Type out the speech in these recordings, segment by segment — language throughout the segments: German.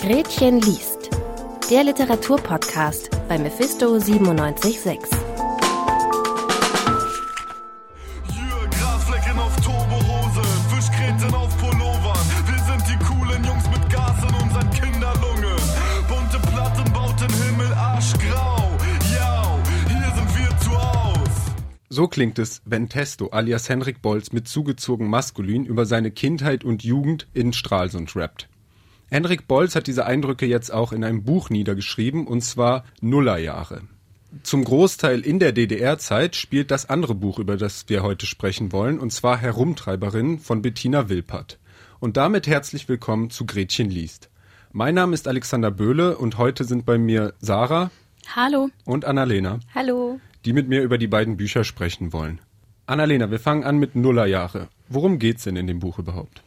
Gretchen liest. Der Literaturpodcast bei Mephisto 976. Yeah, Grasflecken auf Turbohose, Fischgräten auf Pullovern. Wir sind die coolen Jungs mit Gas in unseren Kinderlungen. Bunte Plattenbauten, Himmel arschgrau. Ja, hier sind wir zu Haus. So klingt es, wenn Testo alias Henrik Bolz mit zugezogen maskulin über seine Kindheit und Jugend in Stralsund rappt. Henrik Bolz hat diese Eindrücke jetzt auch in einem Buch niedergeschrieben, und zwar Nullerjahre. Zum Großteil in der DDR-Zeit spielt das andere Buch, über das wir heute sprechen wollen, und zwar Herumtreiberin von Bettina Wilpert. Und damit herzlich willkommen zu Gretchen liest. Mein Name ist Alexander Böhle und heute sind bei mir Sarah Hallo. und Annalena, Hallo. die mit mir über die beiden Bücher sprechen wollen. Annalena, wir fangen an mit Nullerjahre. Worum geht's denn in dem Buch überhaupt?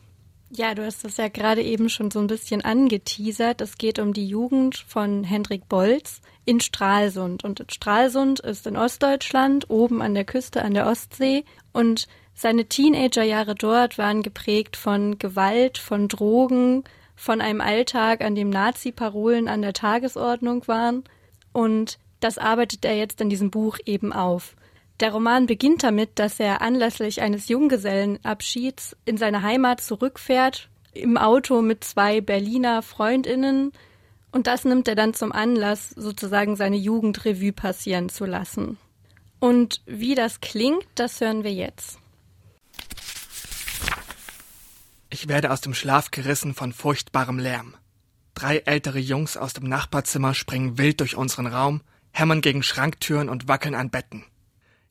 Ja, du hast das ja gerade eben schon so ein bisschen angeteasert. Es geht um die Jugend von Hendrik Bolz in Stralsund. Und Stralsund ist in Ostdeutschland, oben an der Küste an der Ostsee. Und seine Teenagerjahre dort waren geprägt von Gewalt, von Drogen, von einem Alltag, an dem Nazi-Parolen an der Tagesordnung waren. Und das arbeitet er jetzt in diesem Buch eben auf. Der Roman beginnt damit, dass er anlässlich eines Junggesellenabschieds in seine Heimat zurückfährt, im Auto mit zwei Berliner Freundinnen, und das nimmt er dann zum Anlass, sozusagen seine Jugendrevue passieren zu lassen. Und wie das klingt, das hören wir jetzt. Ich werde aus dem Schlaf gerissen von furchtbarem Lärm. Drei ältere Jungs aus dem Nachbarzimmer springen wild durch unseren Raum, hämmern gegen Schranktüren und wackeln an Betten.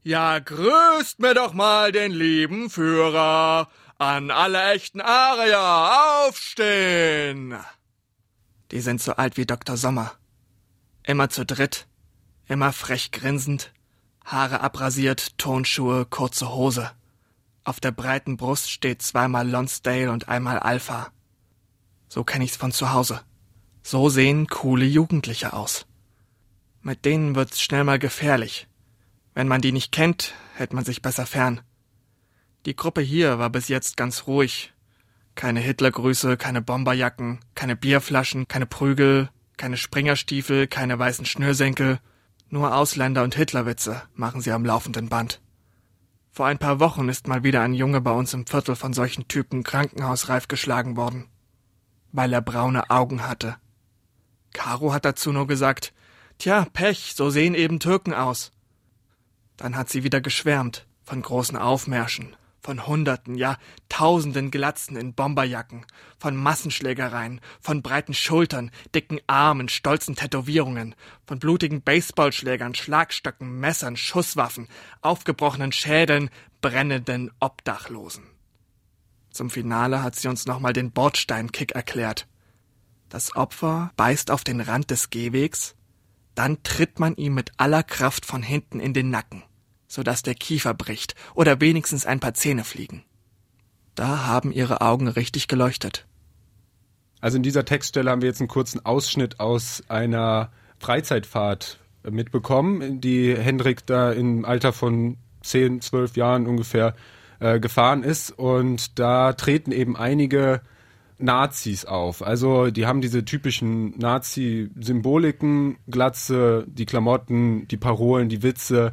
Ja, grüßt mir doch mal den lieben Führer. An alle echten Arier aufstehen. Die sind so alt wie Dr. Sommer. Immer zu dritt, immer frech grinsend, Haare abrasiert, Tonschuhe, kurze Hose. Auf der breiten Brust steht zweimal Lonsdale und einmal Alpha. So kenn ich's von zu Hause. So sehen coole Jugendliche aus. Mit denen wird's schnell mal gefährlich. Wenn man die nicht kennt, hält man sich besser fern. Die Gruppe hier war bis jetzt ganz ruhig. Keine Hitlergrüße, keine Bomberjacken, keine Bierflaschen, keine Prügel, keine Springerstiefel, keine weißen Schnürsenkel. Nur Ausländer und Hitlerwitze machen sie am laufenden Band. Vor ein paar Wochen ist mal wieder ein Junge bei uns im Viertel von solchen Typen krankenhausreif geschlagen worden. Weil er braune Augen hatte. Caro hat dazu nur gesagt, Tja, Pech, so sehen eben Türken aus. Dann hat sie wieder geschwärmt von großen Aufmärschen, von Hunderten, ja Tausenden Glatzen in Bomberjacken, von Massenschlägereien, von breiten Schultern, dicken Armen, stolzen Tätowierungen, von blutigen Baseballschlägern, Schlagstöcken, Messern, Schusswaffen, aufgebrochenen Schädeln, brennenden Obdachlosen. Zum Finale hat sie uns nochmal den Bordsteinkick erklärt. Das Opfer beißt auf den Rand des Gehwegs, dann tritt man ihm mit aller Kraft von hinten in den Nacken, sodass der Kiefer bricht oder wenigstens ein paar Zähne fliegen. Da haben ihre Augen richtig geleuchtet. Also in dieser Textstelle haben wir jetzt einen kurzen Ausschnitt aus einer Freizeitfahrt mitbekommen, die Hendrik da im Alter von 10, 12 Jahren ungefähr äh, gefahren ist. Und da treten eben einige Nazis auf. Also die haben diese typischen Nazi-Symboliken, Glatze, die Klamotten, die Parolen, die Witze.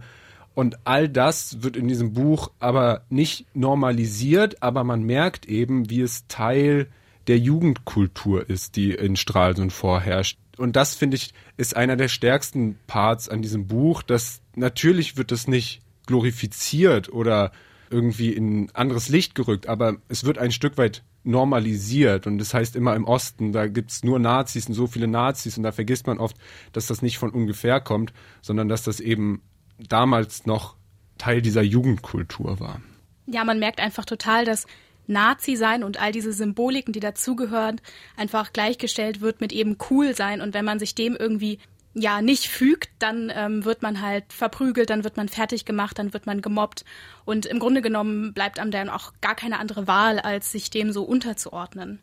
Und all das wird in diesem Buch aber nicht normalisiert, aber man merkt eben, wie es Teil der Jugendkultur ist, die in Stralsund vorherrscht. Und das, finde ich, ist einer der stärksten Parts an diesem Buch, dass natürlich wird es nicht glorifiziert oder irgendwie in anderes Licht gerückt, aber es wird ein Stück weit normalisiert. Und das heißt immer im Osten, da gibt's nur Nazis und so viele Nazis. Und da vergisst man oft, dass das nicht von ungefähr kommt, sondern dass das eben damals noch Teil dieser Jugendkultur war. Ja, man merkt einfach total, dass Nazi sein und all diese Symboliken, die dazugehören, einfach gleichgestellt wird mit eben cool sein. Und wenn man sich dem irgendwie ja nicht fügt, dann ähm, wird man halt verprügelt, dann wird man fertig gemacht, dann wird man gemobbt und im Grunde genommen bleibt einem dann auch gar keine andere Wahl, als sich dem so unterzuordnen.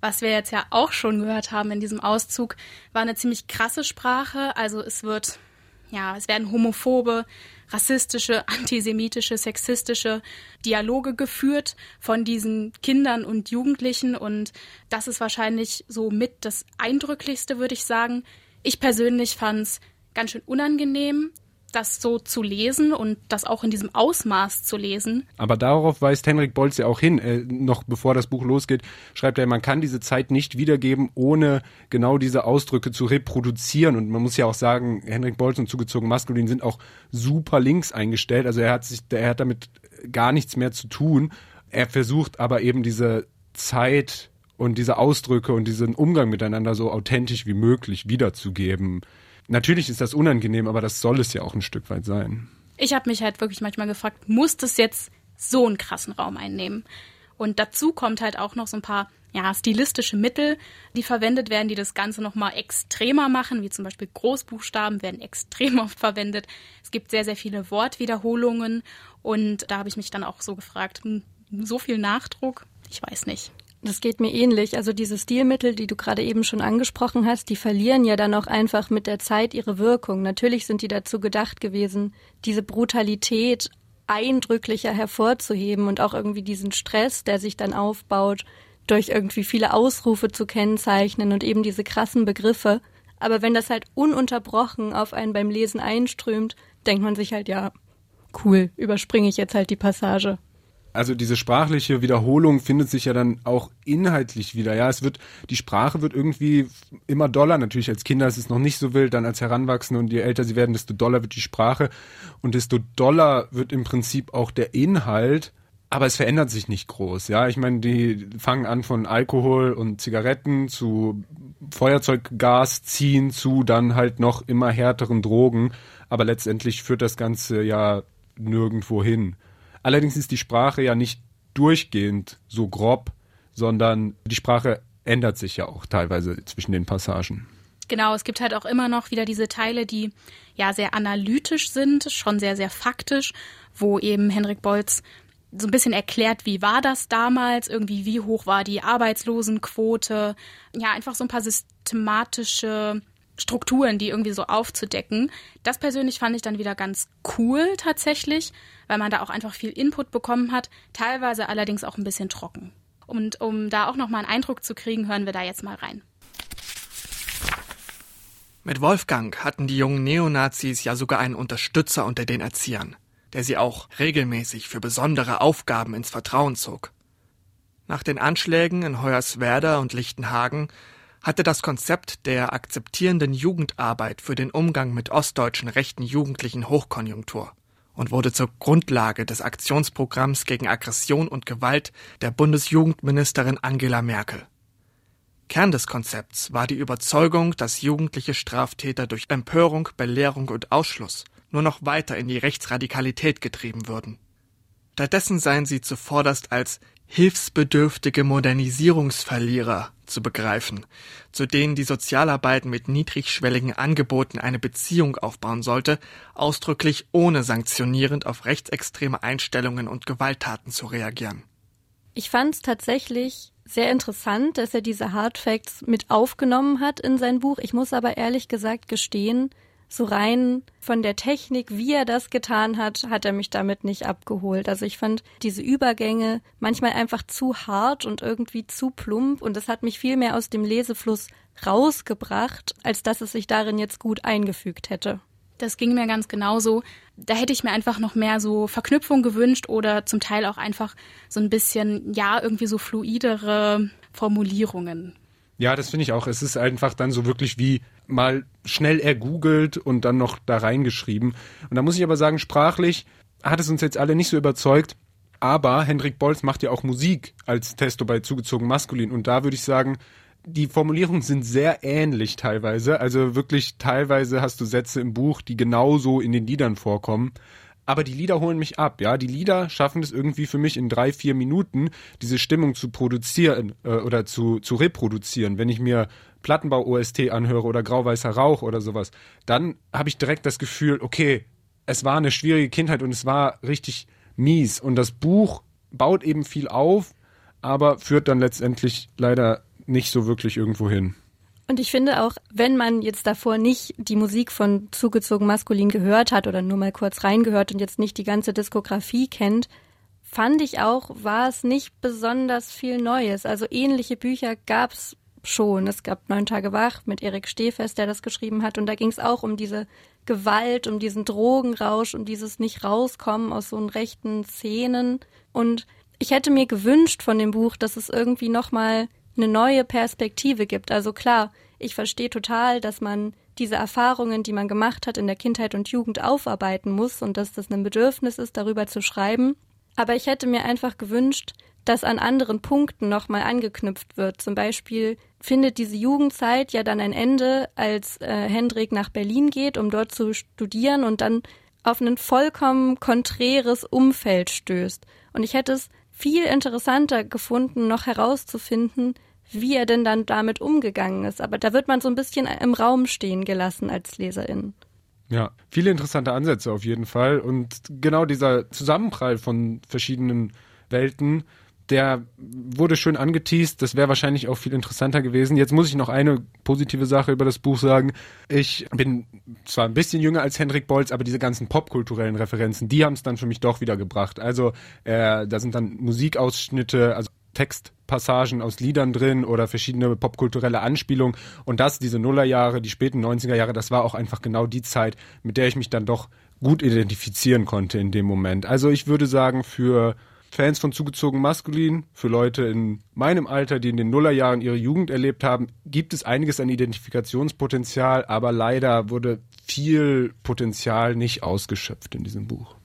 Was wir jetzt ja auch schon gehört haben in diesem Auszug, war eine ziemlich krasse Sprache. Also es wird, ja, es werden homophobe, rassistische, antisemitische, sexistische Dialoge geführt von diesen Kindern und Jugendlichen und das ist wahrscheinlich so mit das Eindrücklichste, würde ich sagen. Ich persönlich fand es ganz schön unangenehm, das so zu lesen und das auch in diesem Ausmaß zu lesen. Aber darauf weist Henrik Bolz ja auch hin. Äh, noch bevor das Buch losgeht, schreibt er, man kann diese Zeit nicht wiedergeben, ohne genau diese Ausdrücke zu reproduzieren. Und man muss ja auch sagen, Henrik Bolz und zugezogen maskulin sind auch super links eingestellt. Also er hat sich, er hat damit gar nichts mehr zu tun. Er versucht aber eben diese Zeit und diese Ausdrücke und diesen Umgang miteinander so authentisch wie möglich wiederzugeben. Natürlich ist das unangenehm, aber das soll es ja auch ein Stück weit sein. Ich habe mich halt wirklich manchmal gefragt, muss das jetzt so einen krassen Raum einnehmen? Und dazu kommt halt auch noch so ein paar ja, stilistische Mittel, die verwendet werden, die das Ganze nochmal extremer machen, wie zum Beispiel Großbuchstaben werden extrem oft verwendet. Es gibt sehr, sehr viele Wortwiederholungen und da habe ich mich dann auch so gefragt, hm, so viel Nachdruck? Ich weiß nicht. Das geht mir ähnlich. Also diese Stilmittel, die du gerade eben schon angesprochen hast, die verlieren ja dann auch einfach mit der Zeit ihre Wirkung. Natürlich sind die dazu gedacht gewesen, diese Brutalität eindrücklicher hervorzuheben und auch irgendwie diesen Stress, der sich dann aufbaut, durch irgendwie viele Ausrufe zu kennzeichnen und eben diese krassen Begriffe. Aber wenn das halt ununterbrochen auf einen beim Lesen einströmt, denkt man sich halt, ja, cool, überspringe ich jetzt halt die Passage also diese sprachliche Wiederholung findet sich ja dann auch inhaltlich wieder. Ja, es wird, die Sprache wird irgendwie immer doller. Natürlich als Kinder ist es noch nicht so wild, dann als Heranwachsende und je älter sie werden, desto doller wird die Sprache und desto doller wird im Prinzip auch der Inhalt. Aber es verändert sich nicht groß, ja. Ich meine, die fangen an von Alkohol und Zigaretten zu Feuerzeuggas ziehen zu dann halt noch immer härteren Drogen. Aber letztendlich führt das Ganze ja nirgendwo hin. Allerdings ist die Sprache ja nicht durchgehend so grob, sondern die Sprache ändert sich ja auch teilweise zwischen den Passagen. Genau, es gibt halt auch immer noch wieder diese Teile, die ja sehr analytisch sind, schon sehr, sehr faktisch, wo eben Henrik Bolz so ein bisschen erklärt, wie war das damals, irgendwie wie hoch war die Arbeitslosenquote, ja, einfach so ein paar systematische Strukturen, die irgendwie so aufzudecken. Das persönlich fand ich dann wieder ganz cool tatsächlich, weil man da auch einfach viel Input bekommen hat, teilweise allerdings auch ein bisschen trocken. Und um da auch nochmal einen Eindruck zu kriegen, hören wir da jetzt mal rein. Mit Wolfgang hatten die jungen Neonazis ja sogar einen Unterstützer unter den Erziehern, der sie auch regelmäßig für besondere Aufgaben ins Vertrauen zog. Nach den Anschlägen in Hoyerswerda und Lichtenhagen hatte das Konzept der akzeptierenden Jugendarbeit für den Umgang mit ostdeutschen rechten Jugendlichen Hochkonjunktur und wurde zur Grundlage des Aktionsprogramms gegen Aggression und Gewalt der Bundesjugendministerin Angela Merkel. Kern des Konzepts war die Überzeugung, dass jugendliche Straftäter durch Empörung, Belehrung und Ausschluss nur noch weiter in die Rechtsradikalität getrieben würden. Stattdessen seien sie zuvorderst als hilfsbedürftige Modernisierungsverlierer zu begreifen, zu denen die Sozialarbeit mit niedrigschwelligen Angeboten eine Beziehung aufbauen sollte, ausdrücklich ohne sanktionierend auf rechtsextreme Einstellungen und Gewalttaten zu reagieren. Ich fand es tatsächlich sehr interessant, dass er diese Hardfacts mit aufgenommen hat in sein Buch. Ich muss aber ehrlich gesagt gestehen, so rein von der Technik, wie er das getan hat, hat er mich damit nicht abgeholt. Also ich fand diese Übergänge manchmal einfach zu hart und irgendwie zu plump und es hat mich viel mehr aus dem Lesefluss rausgebracht, als dass es sich darin jetzt gut eingefügt hätte. Das ging mir ganz genauso. Da hätte ich mir einfach noch mehr so Verknüpfung gewünscht oder zum Teil auch einfach so ein bisschen, ja, irgendwie so fluidere Formulierungen. Ja, das finde ich auch. Es ist einfach dann so wirklich wie mal schnell ergoogelt und dann noch da reingeschrieben. Und da muss ich aber sagen, sprachlich hat es uns jetzt alle nicht so überzeugt. Aber Hendrik Bolz macht ja auch Musik als Testo bei zugezogen maskulin. Und da würde ich sagen, die Formulierungen sind sehr ähnlich teilweise. Also wirklich teilweise hast du Sätze im Buch, die genauso in den Liedern vorkommen. Aber die Lieder holen mich ab, ja. Die Lieder schaffen es irgendwie für mich in drei, vier Minuten, diese Stimmung zu produzieren äh, oder zu, zu reproduzieren. Wenn ich mir Plattenbau-OST anhöre oder Grauweißer Rauch oder sowas, dann habe ich direkt das Gefühl, okay, es war eine schwierige Kindheit und es war richtig mies. Und das Buch baut eben viel auf, aber führt dann letztendlich leider nicht so wirklich irgendwo hin. Und ich finde auch, wenn man jetzt davor nicht die Musik von zugezogen maskulin gehört hat oder nur mal kurz reingehört und jetzt nicht die ganze Diskografie kennt, fand ich auch, war es nicht besonders viel Neues. Also ähnliche Bücher gab es schon. Es gab Neun Tage wach mit Erik Stehfest, der das geschrieben hat. Und da ging es auch um diese Gewalt, um diesen Drogenrausch, um dieses nicht rauskommen aus so rechten Szenen. Und ich hätte mir gewünscht von dem Buch, dass es irgendwie nochmal eine neue Perspektive gibt. Also klar, ich verstehe total, dass man diese Erfahrungen, die man gemacht hat in der Kindheit und Jugend aufarbeiten muss und dass das ein Bedürfnis ist, darüber zu schreiben. Aber ich hätte mir einfach gewünscht, dass an anderen Punkten nochmal angeknüpft wird. Zum Beispiel findet diese Jugendzeit ja dann ein Ende, als äh, Hendrik nach Berlin geht, um dort zu studieren und dann auf ein vollkommen konträres Umfeld stößt. Und ich hätte es viel interessanter gefunden, noch herauszufinden, wie er denn dann damit umgegangen ist. Aber da wird man so ein bisschen im Raum stehen gelassen als Leserin. Ja, viele interessante Ansätze auf jeden Fall. Und genau dieser Zusammenprall von verschiedenen Welten, der wurde schön angeteased. Das wäre wahrscheinlich auch viel interessanter gewesen. Jetzt muss ich noch eine positive Sache über das Buch sagen. Ich bin zwar ein bisschen jünger als Hendrik Bolz, aber diese ganzen popkulturellen Referenzen, die haben es dann für mich doch wieder gebracht. Also äh, da sind dann Musikausschnitte, also Textpassagen aus Liedern drin oder verschiedene popkulturelle Anspielungen. Und das, diese Nullerjahre, die späten 90er Jahre, das war auch einfach genau die Zeit, mit der ich mich dann doch gut identifizieren konnte in dem Moment. Also ich würde sagen, für Fans von zugezogen maskulin, für Leute in meinem Alter, die in den Nullerjahren ihre Jugend erlebt haben, gibt es einiges an Identifikationspotenzial, aber leider wurde viel Potenzial nicht ausgeschöpft in diesem Buch.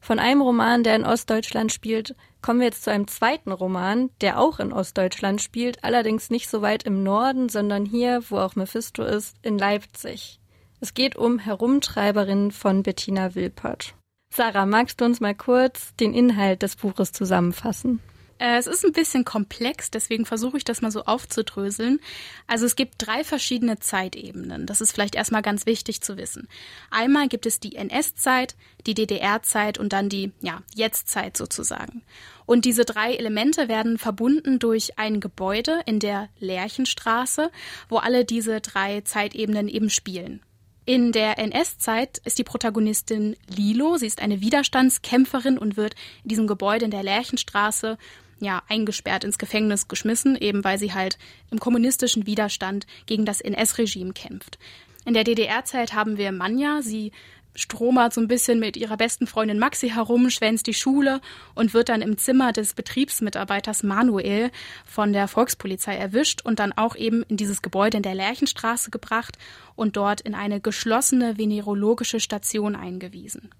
Von einem Roman, der in Ostdeutschland spielt, kommen wir jetzt zu einem zweiten Roman, der auch in Ostdeutschland spielt, allerdings nicht so weit im Norden, sondern hier, wo auch Mephisto ist, in Leipzig. Es geht um Herumtreiberinnen von Bettina Wilpert. Sarah, magst du uns mal kurz den Inhalt des Buches zusammenfassen? Äh, es ist ein bisschen komplex, deswegen versuche ich das mal so aufzudröseln. Also es gibt drei verschiedene Zeitebenen. Das ist vielleicht erstmal ganz wichtig zu wissen. Einmal gibt es die NS-Zeit, die DDR-Zeit und dann die ja, Jetzt-Zeit sozusagen. Und diese drei Elemente werden verbunden durch ein Gebäude in der Lerchenstraße, wo alle diese drei Zeitebenen eben spielen. In der NS-Zeit ist die Protagonistin Lilo. Sie ist eine Widerstandskämpferin und wird in diesem Gebäude in der Lerchenstraße ja, eingesperrt ins Gefängnis geschmissen, eben weil sie halt im kommunistischen Widerstand gegen das NS-Regime kämpft. In der DDR-Zeit haben wir Manja. Sie stromert so ein bisschen mit ihrer besten Freundin Maxi herum, schwänzt die Schule und wird dann im Zimmer des Betriebsmitarbeiters Manuel von der Volkspolizei erwischt und dann auch eben in dieses Gebäude in der Lerchenstraße gebracht und dort in eine geschlossene venerologische Station eingewiesen.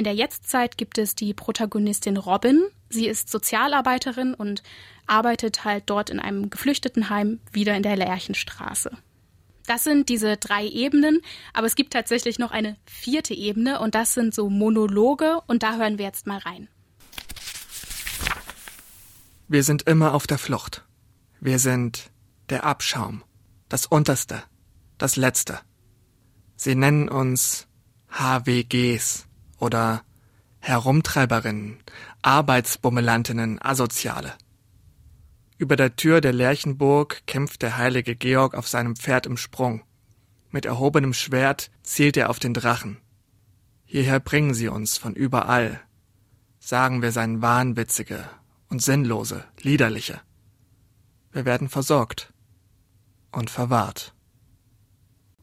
In der Jetztzeit gibt es die Protagonistin Robin. Sie ist Sozialarbeiterin und arbeitet halt dort in einem Geflüchtetenheim wieder in der Lerchenstraße. Das sind diese drei Ebenen, aber es gibt tatsächlich noch eine vierte Ebene und das sind so Monologe und da hören wir jetzt mal rein. Wir sind immer auf der Flucht. Wir sind der Abschaum, das Unterste, das Letzte. Sie nennen uns HWGs oder Herumtreiberinnen, Arbeitsbummelantinnen, Asoziale. Über der Tür der Lerchenburg kämpft der heilige Georg auf seinem Pferd im Sprung. Mit erhobenem Schwert zielt er auf den Drachen. Hierher bringen sie uns von überall. Sagen wir seien wahnwitzige und sinnlose, liederliche. Wir werden versorgt und verwahrt.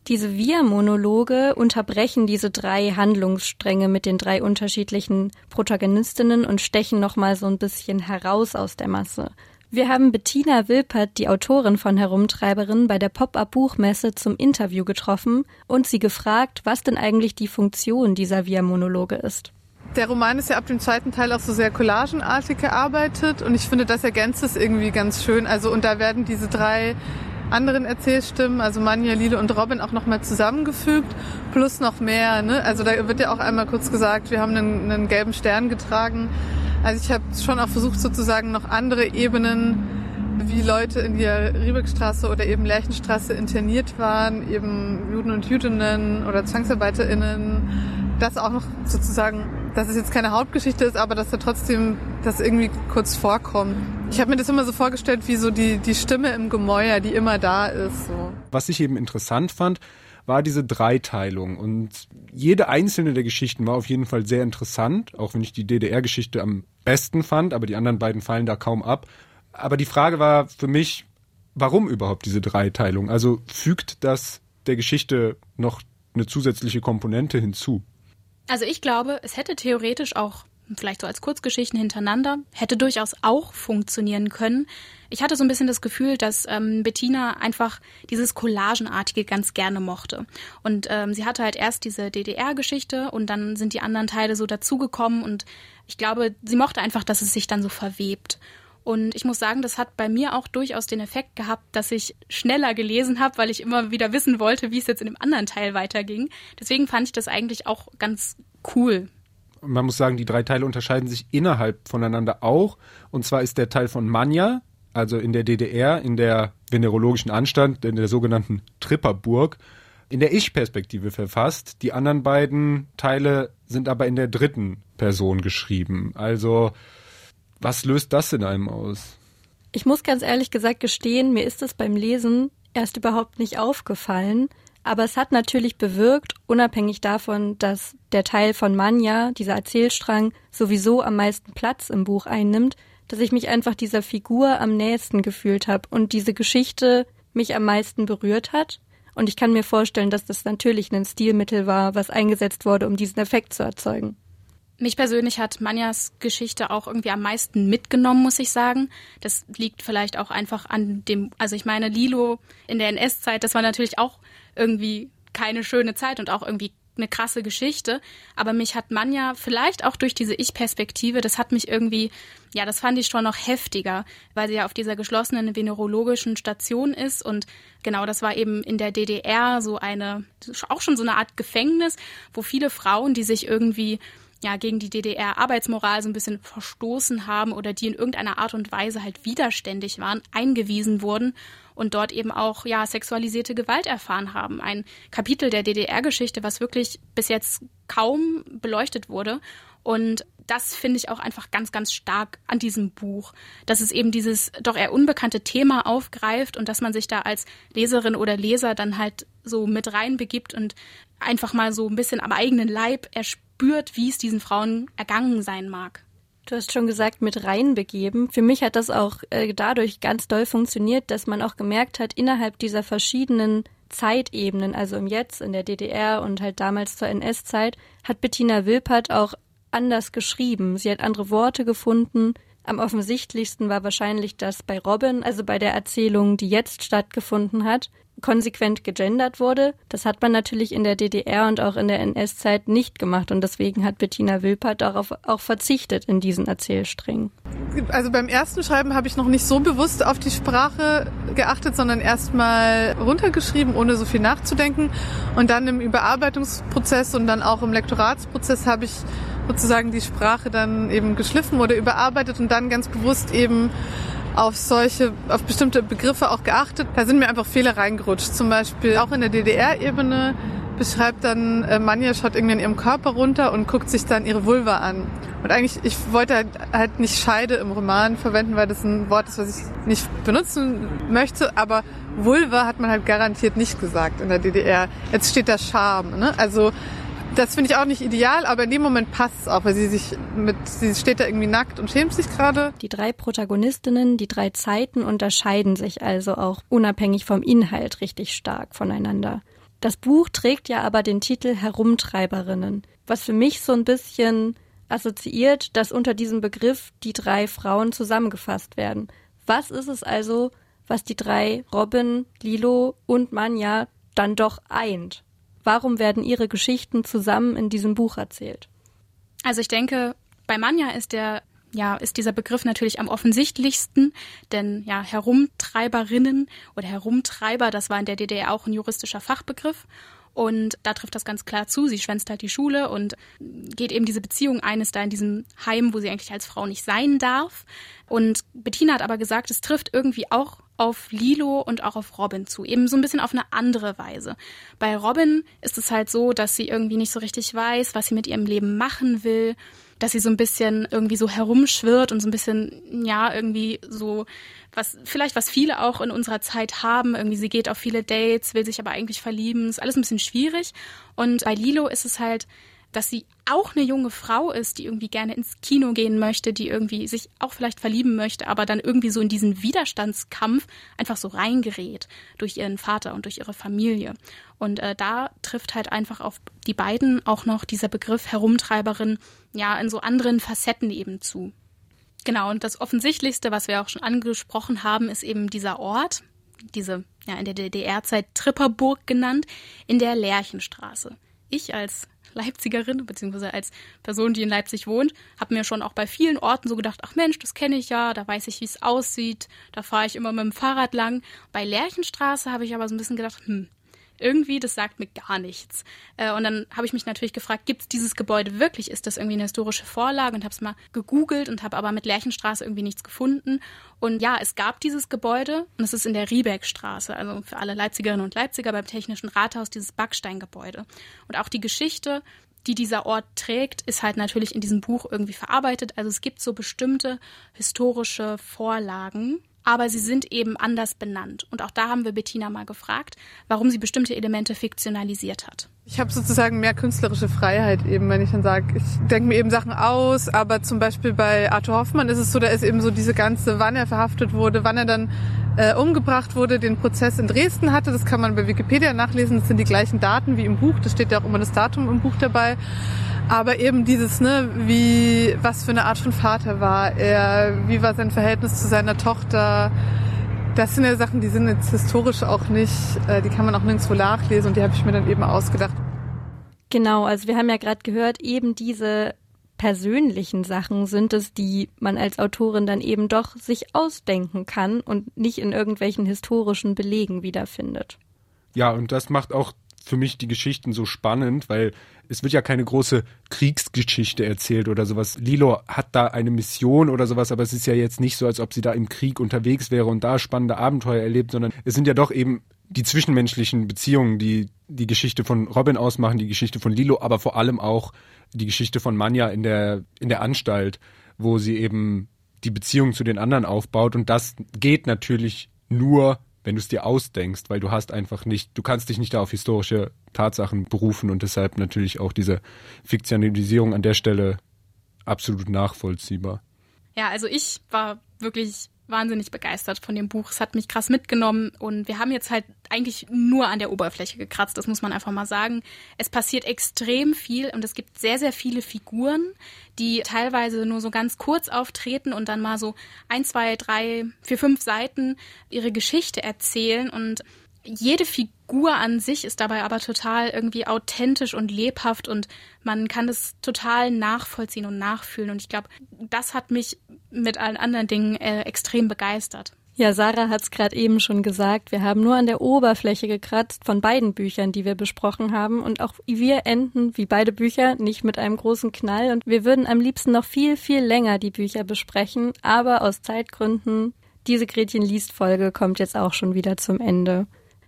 Diese Wir-Monologe unterbrechen diese drei Handlungsstränge mit den drei unterschiedlichen Protagonistinnen und stechen nochmal so ein bisschen heraus aus der Masse. Wir haben Bettina Wilpert, die Autorin von Herumtreiberin, bei der Pop-up-Buchmesse zum Interview getroffen und sie gefragt, was denn eigentlich die Funktion dieser Via-Monologe ist. Der Roman ist ja ab dem zweiten Teil auch so sehr collagenartig gearbeitet und ich finde, das ergänzt es irgendwie ganz schön. Also und da werden diese drei anderen Erzählstimmen, also Manja, Lile und Robin, auch nochmal zusammengefügt, plus noch mehr. Ne? Also da wird ja auch einmal kurz gesagt, wir haben einen, einen gelben Stern getragen also ich habe schon auch versucht, sozusagen noch andere Ebenen, wie Leute in der Riebeckstraße oder eben Lerchenstraße interniert waren, eben Juden und Jüdinnen oder ZwangsarbeiterInnen, das auch noch sozusagen dass es jetzt keine Hauptgeschichte ist, aber dass da trotzdem das irgendwie kurz vorkommt. Ich habe mir das immer so vorgestellt wie so die, die Stimme im Gemäuer, die immer da ist. So. Was ich eben interessant fand, war diese Dreiteilung. Und jede einzelne der Geschichten war auf jeden Fall sehr interessant, auch wenn ich die DDR-Geschichte am besten fand, aber die anderen beiden fallen da kaum ab. Aber die Frage war für mich, warum überhaupt diese Dreiteilung? Also fügt das der Geschichte noch eine zusätzliche Komponente hinzu? Also ich glaube, es hätte theoretisch auch vielleicht so als Kurzgeschichten hintereinander, hätte durchaus auch funktionieren können. Ich hatte so ein bisschen das Gefühl, dass ähm, Bettina einfach dieses Collagenartige ganz gerne mochte. Und ähm, sie hatte halt erst diese DDR-Geschichte und dann sind die anderen Teile so dazugekommen und ich glaube, sie mochte einfach, dass es sich dann so verwebt. Und ich muss sagen, das hat bei mir auch durchaus den Effekt gehabt, dass ich schneller gelesen habe, weil ich immer wieder wissen wollte, wie es jetzt in dem anderen Teil weiterging. Deswegen fand ich das eigentlich auch ganz cool. Man muss sagen, die drei Teile unterscheiden sich innerhalb voneinander auch. Und zwar ist der Teil von Manja, also in der DDR, in der Venerologischen Anstalt, in der sogenannten Tripperburg, in der Ich-Perspektive verfasst. Die anderen beiden Teile sind aber in der dritten Person geschrieben. Also was löst das in einem aus? Ich muss ganz ehrlich gesagt gestehen, mir ist es beim Lesen erst überhaupt nicht aufgefallen. Aber es hat natürlich bewirkt, unabhängig davon, dass der Teil von Manja, dieser Erzählstrang, sowieso am meisten Platz im Buch einnimmt, dass ich mich einfach dieser Figur am nächsten gefühlt habe und diese Geschichte mich am meisten berührt hat. Und ich kann mir vorstellen, dass das natürlich ein Stilmittel war, was eingesetzt wurde, um diesen Effekt zu erzeugen. Mich persönlich hat Manjas Geschichte auch irgendwie am meisten mitgenommen, muss ich sagen. Das liegt vielleicht auch einfach an dem, also ich meine, Lilo in der NS-Zeit, das war natürlich auch irgendwie keine schöne Zeit und auch irgendwie eine krasse Geschichte. Aber mich hat Manja vielleicht auch durch diese Ich-Perspektive, das hat mich irgendwie, ja, das fand ich schon noch heftiger, weil sie ja auf dieser geschlossenen venerologischen Station ist. Und genau, das war eben in der DDR so eine, auch schon so eine Art Gefängnis, wo viele Frauen, die sich irgendwie ja gegen die DDR-Arbeitsmoral so ein bisschen verstoßen haben oder die in irgendeiner Art und Weise halt widerständig waren, eingewiesen wurden und dort eben auch ja sexualisierte Gewalt erfahren haben. Ein Kapitel der DDR-Geschichte, was wirklich bis jetzt kaum beleuchtet wurde. Und das finde ich auch einfach ganz, ganz stark an diesem Buch, dass es eben dieses doch eher unbekannte Thema aufgreift und dass man sich da als Leserin oder Leser dann halt so mit reinbegibt und einfach mal so ein bisschen am eigenen Leib erspürt spürt, wie es diesen Frauen ergangen sein mag. Du hast schon gesagt, mit reinbegeben. Für mich hat das auch äh, dadurch ganz doll funktioniert, dass man auch gemerkt hat, innerhalb dieser verschiedenen Zeitebenen, also im Jetzt, in der DDR und halt damals zur NS-Zeit, hat Bettina Wilpert auch anders geschrieben. Sie hat andere Worte gefunden. Am offensichtlichsten war wahrscheinlich das bei Robin, also bei der Erzählung, die jetzt stattgefunden hat konsequent gegendert wurde. Das hat man natürlich in der DDR und auch in der NS-Zeit nicht gemacht und deswegen hat Bettina Wilpert darauf auch verzichtet in diesen Erzählsträngen. Also beim ersten Schreiben habe ich noch nicht so bewusst auf die Sprache geachtet, sondern erstmal runtergeschrieben, ohne so viel nachzudenken. Und dann im Überarbeitungsprozess und dann auch im Lektoratsprozess habe ich sozusagen die Sprache dann eben geschliffen oder überarbeitet und dann ganz bewusst eben auf solche, auf bestimmte Begriffe auch geachtet. Da sind mir einfach Fehler reingerutscht. Zum Beispiel auch in der DDR-Ebene beschreibt dann äh, Manja schaut irgendwie an ihrem Körper runter und guckt sich dann ihre Vulva an. Und eigentlich, ich wollte halt, halt nicht Scheide im Roman verwenden, weil das ein Wort ist, was ich nicht benutzen möchte, aber Vulva hat man halt garantiert nicht gesagt in der DDR. Jetzt steht da Scham. Ne? Also das finde ich auch nicht ideal, aber in dem Moment passt es auch, weil sie sich mit, sie steht da irgendwie nackt und schämt sich gerade. Die drei Protagonistinnen, die drei Zeiten unterscheiden sich also auch unabhängig vom Inhalt richtig stark voneinander. Das Buch trägt ja aber den Titel Herumtreiberinnen, was für mich so ein bisschen assoziiert, dass unter diesem Begriff die drei Frauen zusammengefasst werden. Was ist es also, was die drei Robin, Lilo und Manja dann doch eint? Warum werden ihre Geschichten zusammen in diesem Buch erzählt? Also ich denke, bei Manja ist der ja, ist dieser Begriff natürlich am offensichtlichsten, denn ja, Herumtreiberinnen oder Herumtreiber, das war in der DDR auch ein juristischer Fachbegriff. Und da trifft das ganz klar zu. Sie schwänzt halt die Schule und geht eben diese Beziehung ein, ist da in diesem Heim, wo sie eigentlich als Frau nicht sein darf. Und Bettina hat aber gesagt, es trifft irgendwie auch auf Lilo und auch auf Robin zu, eben so ein bisschen auf eine andere Weise. Bei Robin ist es halt so, dass sie irgendwie nicht so richtig weiß, was sie mit ihrem Leben machen will, dass sie so ein bisschen irgendwie so herumschwirrt und so ein bisschen, ja, irgendwie so, was, vielleicht was viele auch in unserer Zeit haben, irgendwie sie geht auf viele Dates, will sich aber eigentlich verlieben, ist alles ein bisschen schwierig. Und bei Lilo ist es halt, dass sie auch eine junge Frau ist, die irgendwie gerne ins Kino gehen möchte, die irgendwie sich auch vielleicht verlieben möchte, aber dann irgendwie so in diesen Widerstandskampf einfach so reingerät durch ihren Vater und durch ihre Familie. Und äh, da trifft halt einfach auf die beiden auch noch dieser Begriff Herumtreiberin ja in so anderen Facetten eben zu. Genau, und das Offensichtlichste, was wir auch schon angesprochen haben, ist eben dieser Ort, diese ja in der DDR-Zeit Tripperburg genannt, in der Lerchenstraße. Ich als Leipzigerin, beziehungsweise als Person, die in Leipzig wohnt, habe mir schon auch bei vielen Orten so gedacht, ach Mensch, das kenne ich ja, da weiß ich, wie es aussieht, da fahre ich immer mit dem Fahrrad lang. Bei Lerchenstraße habe ich aber so ein bisschen gedacht, hm, irgendwie, das sagt mir gar nichts. Äh, und dann habe ich mich natürlich gefragt, gibt es dieses Gebäude wirklich? Ist das irgendwie eine historische Vorlage? Und habe es mal gegoogelt und habe aber mit Lerchenstraße irgendwie nichts gefunden. Und ja, es gab dieses Gebäude und es ist in der Riebeckstraße, also für alle Leipzigerinnen und Leipziger beim Technischen Rathaus dieses Backsteingebäude. Und auch die Geschichte die dieser Ort trägt, ist halt natürlich in diesem Buch irgendwie verarbeitet. Also es gibt so bestimmte historische Vorlagen, aber sie sind eben anders benannt. Und auch da haben wir Bettina mal gefragt, warum sie bestimmte Elemente fiktionalisiert hat. Ich habe sozusagen mehr künstlerische Freiheit eben, wenn ich dann sage, ich denke mir eben Sachen aus, aber zum Beispiel bei Arthur Hoffmann ist es so, da ist eben so diese ganze, wann er verhaftet wurde, wann er dann äh, umgebracht wurde, den Prozess in Dresden hatte, das kann man bei Wikipedia nachlesen, das sind die gleichen Daten wie im Buch, da steht ja auch immer das Datum im Buch dabei. Aber eben dieses, ne, wie, was für eine Art von Vater war er, wie war sein Verhältnis zu seiner Tochter, das sind ja Sachen, die sind jetzt historisch auch nicht, äh, die kann man auch nirgendwo nachlesen und die habe ich mir dann eben ausgedacht. Genau, also wir haben ja gerade gehört, eben diese persönlichen Sachen sind es, die man als Autorin dann eben doch sich ausdenken kann und nicht in irgendwelchen historischen Belegen wiederfindet. Ja, und das macht auch für mich die Geschichten so spannend, weil es wird ja keine große Kriegsgeschichte erzählt oder sowas. Lilo hat da eine Mission oder sowas, aber es ist ja jetzt nicht so, als ob sie da im Krieg unterwegs wäre und da spannende Abenteuer erlebt, sondern es sind ja doch eben die zwischenmenschlichen Beziehungen, die die Geschichte von Robin ausmachen, die Geschichte von Lilo, aber vor allem auch die Geschichte von Manja in der, in der Anstalt, wo sie eben die Beziehung zu den anderen aufbaut und das geht natürlich nur wenn du es dir ausdenkst, weil du hast einfach nicht, du kannst dich nicht da auf historische Tatsachen berufen und deshalb natürlich auch diese Fiktionalisierung an der Stelle absolut nachvollziehbar. Ja, also ich war wirklich wahnsinnig begeistert von dem Buch. Es hat mich krass mitgenommen und wir haben jetzt halt eigentlich nur an der Oberfläche gekratzt, das muss man einfach mal sagen. Es passiert extrem viel und es gibt sehr, sehr viele Figuren, die teilweise nur so ganz kurz auftreten und dann mal so ein, zwei, drei, vier, fünf Seiten ihre Geschichte erzählen und jede Figur an sich ist dabei aber total irgendwie authentisch und lebhaft und man kann das total nachvollziehen und nachfühlen. Und ich glaube, das hat mich mit allen anderen Dingen äh, extrem begeistert. Ja, Sarah hat es gerade eben schon gesagt. Wir haben nur an der Oberfläche gekratzt von beiden Büchern, die wir besprochen haben. Und auch wir enden, wie beide Bücher, nicht mit einem großen Knall. Und wir würden am liebsten noch viel, viel länger die Bücher besprechen. Aber aus Zeitgründen, diese Gretchen liest Folge kommt jetzt auch schon wieder zum Ende.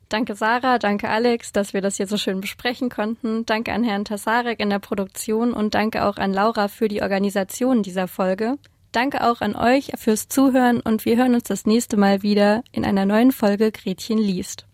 Danke Sarah, danke Alex, dass wir das hier so schön besprechen konnten. Danke an Herrn Tassarek in der Produktion und danke auch an Laura für die Organisation dieser Folge. Danke auch an euch fürs Zuhören und wir hören uns das nächste Mal wieder in einer neuen Folge Gretchen liest.